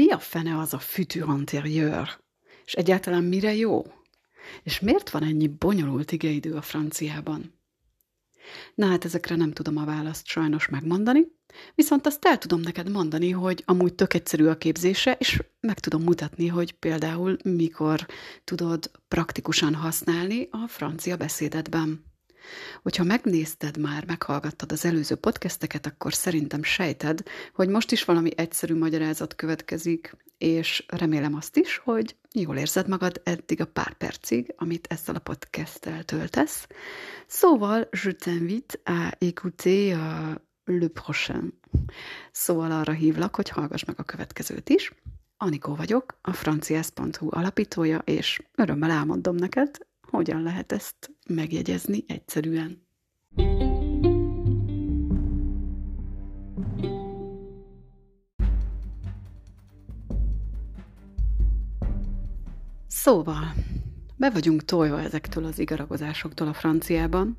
mi a fene az a futur antérieur? És egyáltalán mire jó? És miért van ennyi bonyolult igeidő a franciában? Na hát ezekre nem tudom a választ sajnos megmondani, viszont azt el tudom neked mondani, hogy amúgy tök egyszerű a képzése, és meg tudom mutatni, hogy például mikor tudod praktikusan használni a francia beszédedben. Hogyha megnézted már, meghallgattad az előző podcasteket, akkor szerintem sejted, hogy most is valami egyszerű magyarázat következik, és remélem azt is, hogy jól érzed magad eddig a pár percig, amit ezzel a podcasttel töltesz. Szóval, je t'invite à écouter uh, le prochain. Szóval arra hívlak, hogy hallgass meg a következőt is. Anikó vagyok, a franciász.hu alapítója, és örömmel elmondom neked, hogyan lehet ezt megjegyezni egyszerűen. Szóval, be vagyunk tojva ezektől az igaragozásoktól a franciában,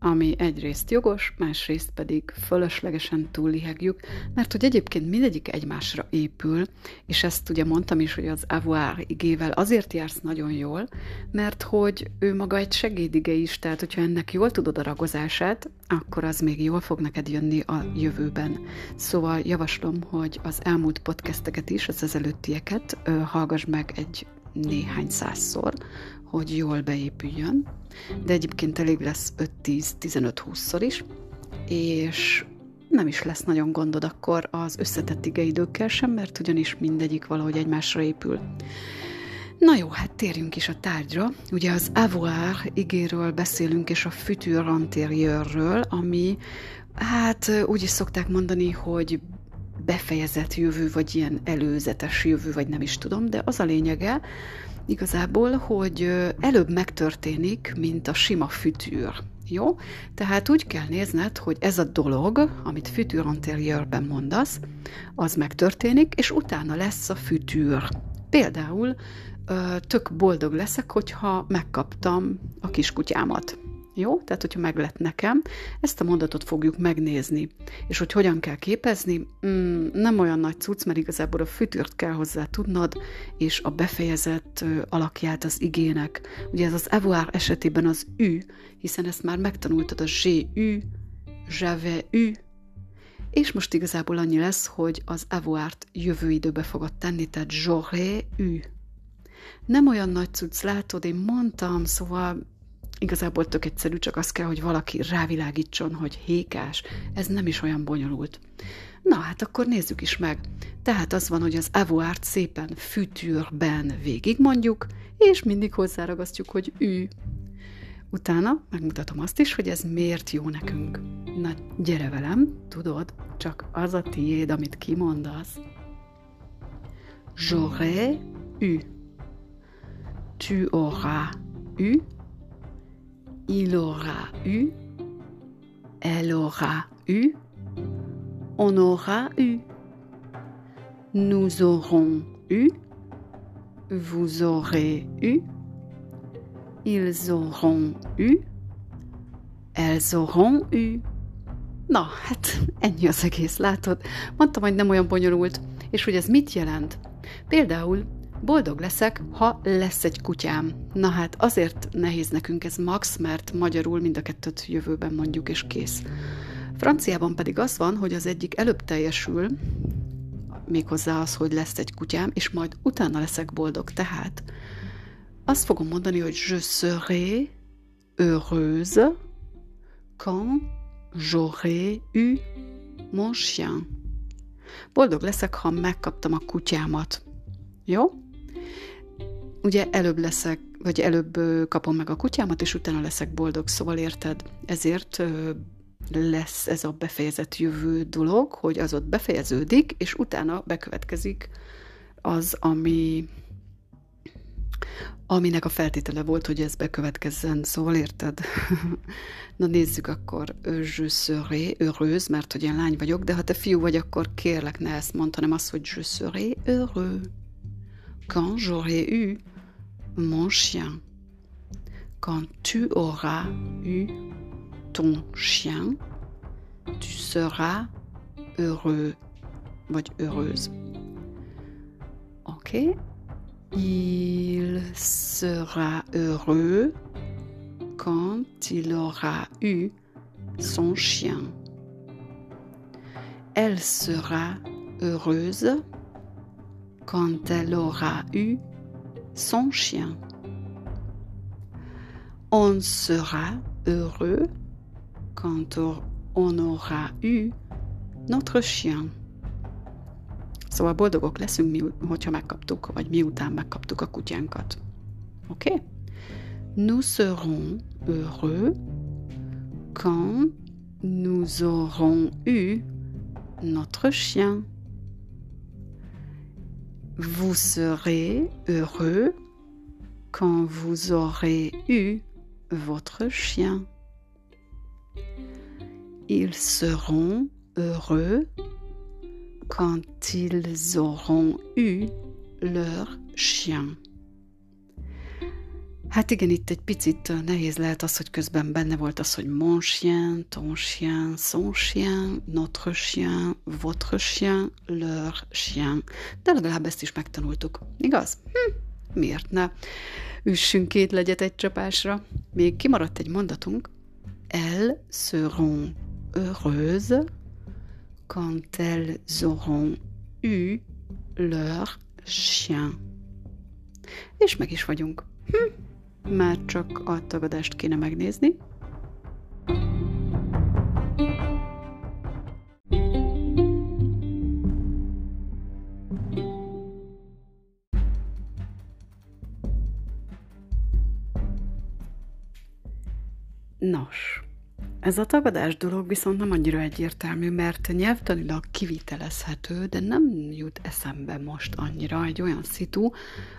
ami egyrészt jogos, másrészt pedig fölöslegesen túllihegjük, mert hogy egyébként mindegyik egymásra épül, és ezt ugye mondtam is, hogy az avoir igével azért jársz nagyon jól, mert hogy ő maga egy segédige is, tehát hogyha ennek jól tudod a ragozását, akkor az még jól fog neked jönni a jövőben. Szóval javaslom, hogy az elmúlt podcasteket is, az ezelőttieket hallgass meg egy néhány százszor, hogy jól beépüljön, de egyébként elég lesz 5-10-15-20-szor is, és nem is lesz nagyon gondod akkor az összetett igeidőkkel sem, mert ugyanis mindegyik valahogy egymásra épül. Na jó, hát térjünk is a tárgyra. Ugye az avoir igéről beszélünk, és a futur antérieurről, ami, hát úgy is szokták mondani, hogy befejezett jövő, vagy ilyen előzetes jövő, vagy nem is tudom, de az a lényege, igazából, hogy előbb megtörténik, mint a sima fütűr. Jó? Tehát úgy kell nézned, hogy ez a dolog, amit fütűr antérieurben mondasz, az megtörténik, és utána lesz a fütűr. Például tök boldog leszek, hogyha megkaptam a kiskutyámat. Jó? Tehát, hogyha meg lett nekem, ezt a mondatot fogjuk megnézni. És hogy hogyan kell képezni, mm, nem olyan nagy cucc, mert igazából a fütürt kell hozzá tudnod, és a befejezett alakját az igének. Ugye ez az avoir esetében az ü, hiszen ezt már megtanultad a j'ai j'avais eu, és most igazából annyi lesz, hogy az avoir-t jövő időbe fogod tenni, tehát j'aurais eu. Nem olyan nagy cucc, látod, én mondtam, szóval Igazából tök egyszerű, csak az kell, hogy valaki rávilágítson, hogy hékás, ez nem is olyan bonyolult. Na hát akkor nézzük is meg. Tehát az van, hogy az avoárt szépen fütűrben végigmondjuk, és mindig hozzáragasztjuk, hogy ő. Utána megmutatom azt is, hogy ez miért jó nekünk. Na, gyere velem, tudod, csak az a tiéd, amit kimondasz. J'aurais eu. Tu auras eu il aura eu, elle aura eu, on aura eu, nous aurons eu, vous aurez eu, ils auront eu, elles auront eu. Na, hát ennyi az egész, látod? Mondtam, hogy nem olyan bonyolult. És hogy ez mit jelent? Például Boldog leszek, ha lesz egy kutyám. Na hát azért nehéz nekünk ez max, mert magyarul mind a kettőt jövőben mondjuk, és kész. Franciában pedig az van, hogy az egyik előbb teljesül, méghozzá az, hogy lesz egy kutyám, és majd utána leszek boldog. Tehát azt fogom mondani, hogy je serai heureuse quand j'aurai eu mon chien. Boldog leszek, ha megkaptam a kutyámat. Jó? Ugye előbb leszek, vagy előbb kapom meg a kutyámat, és utána leszek boldog, szóval érted? Ezért lesz ez a befejezett jövő dolog, hogy az ott befejeződik, és utána bekövetkezik az, ami aminek a feltétele volt, hogy ez bekövetkezzen, szóval érted? Na nézzük akkor, je serai heureuse, mert hogy én lány vagyok, de ha te fiú vagy, akkor kérlek ne ezt mondd, hanem azt, hogy je serai heureux quand j'aurai eu mon chien. Quand tu auras eu ton chien, tu seras heureux heureuse. Okay. Il sera heureux quand il aura eu son chien. Elle sera heureuse quand elle aura eu son chien. On sera heureux quand on aura eu notre chien. Szóval boldogok leszünk, mi, hogyha megkaptuk, vagy miután megkaptuk a kutyánkat. Oké? Okay? Nous serons heureux quand nous aurons eu notre chien. Vous serez heureux quand vous aurez eu votre chien. Ils seront heureux quand ils auront eu leur chien. Hát igen, itt egy picit nehéz lehet az, hogy közben benne volt az, hogy mon chien, ton chien, son chien, notre chien, votre chien, leur chien. De legalább ezt is megtanultuk, igaz? Hm, miért ne? Üssünk két legyet egy csapásra. Még kimaradt egy mondatunk. Elles seront heureuses quand elles auront eu leur chien. És meg is vagyunk. Hm. Már csak a tagadást kéne megnézni. Nos, ez a tagadás dolog viszont nem annyira egyértelmű, mert nyelvtanilag kivitelezhető, de nem jut eszembe most annyira egy olyan szitu,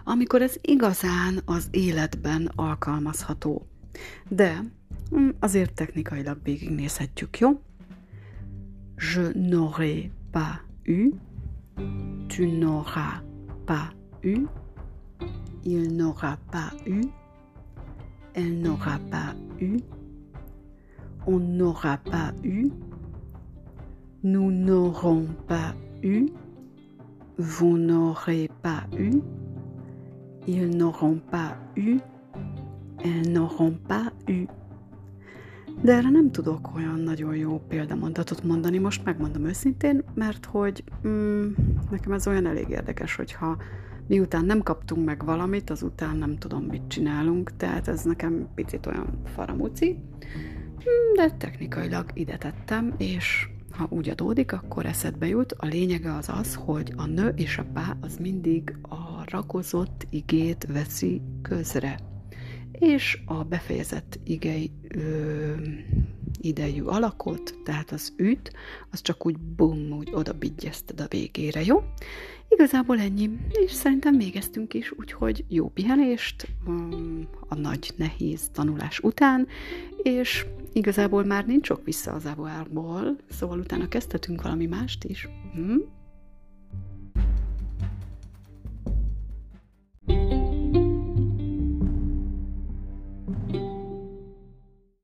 amikor ez igazán az életben alkalmazható. De hm, azért technikailag végignézhetjük, jó? Je n'aurais pas eu, tu n'auras pas eu, il n'aura pas eu, elle n'aura pas eu, on n'aura pas eu, nous n'aurons pas eu, vous n'aurez pas eu, ils n'auront pas eu, elles n'auront pas eu. De erre nem tudok olyan nagyon jó példamondatot mondani, most megmondom őszintén, mert hogy mm, nekem ez olyan elég érdekes, hogyha miután nem kaptunk meg valamit, azután nem tudom, mit csinálunk, tehát ez nekem picit olyan faramuci. Hmm, de technikailag ide tettem, és ha úgy adódik, akkor eszedbe jut. A lényege az az, hogy a nő és a pá az mindig a rakozott igét veszi közre. És a befejezett igei ö, idejű alakot, tehát az üt, az csak úgy bum, úgy oda a végére, jó? Igazából ennyi, és szerintem végeztünk is, úgyhogy jó pihenést um, a nagy, nehéz tanulás után, és igazából már nincs sok vissza az avoárból, szóval utána kezdhetünk valami mást is. Hm?